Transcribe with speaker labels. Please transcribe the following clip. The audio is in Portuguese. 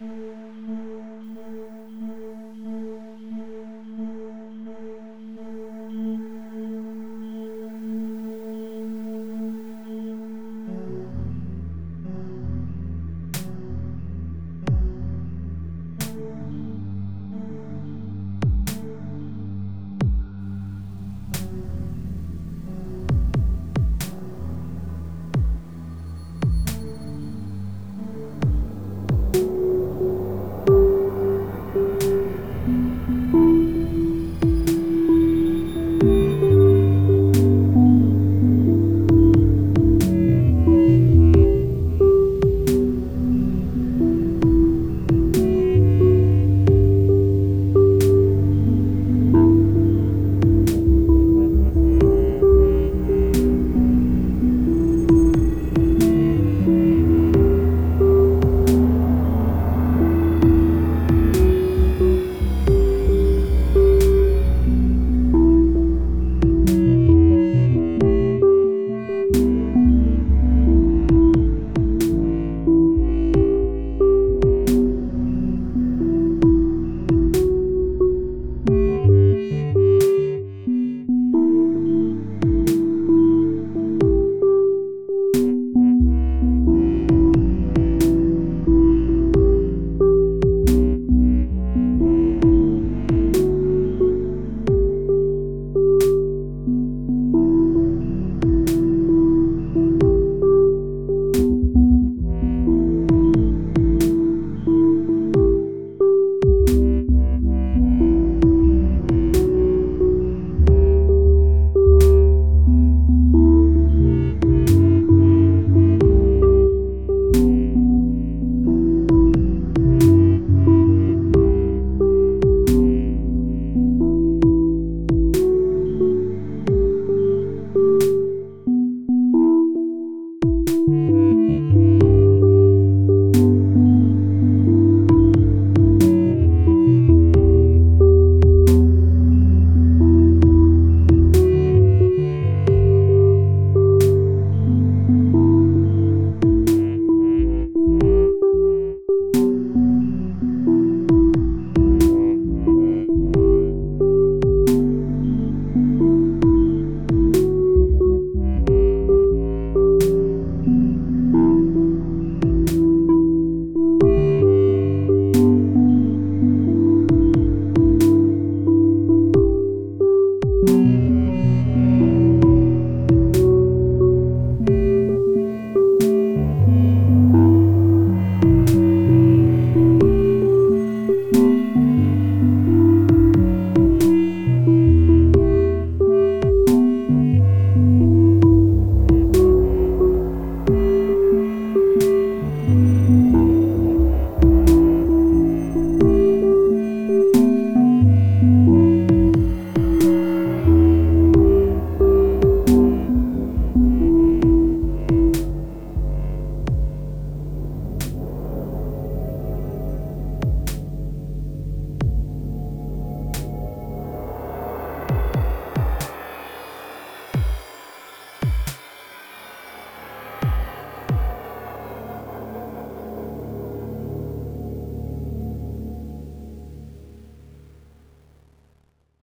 Speaker 1: Música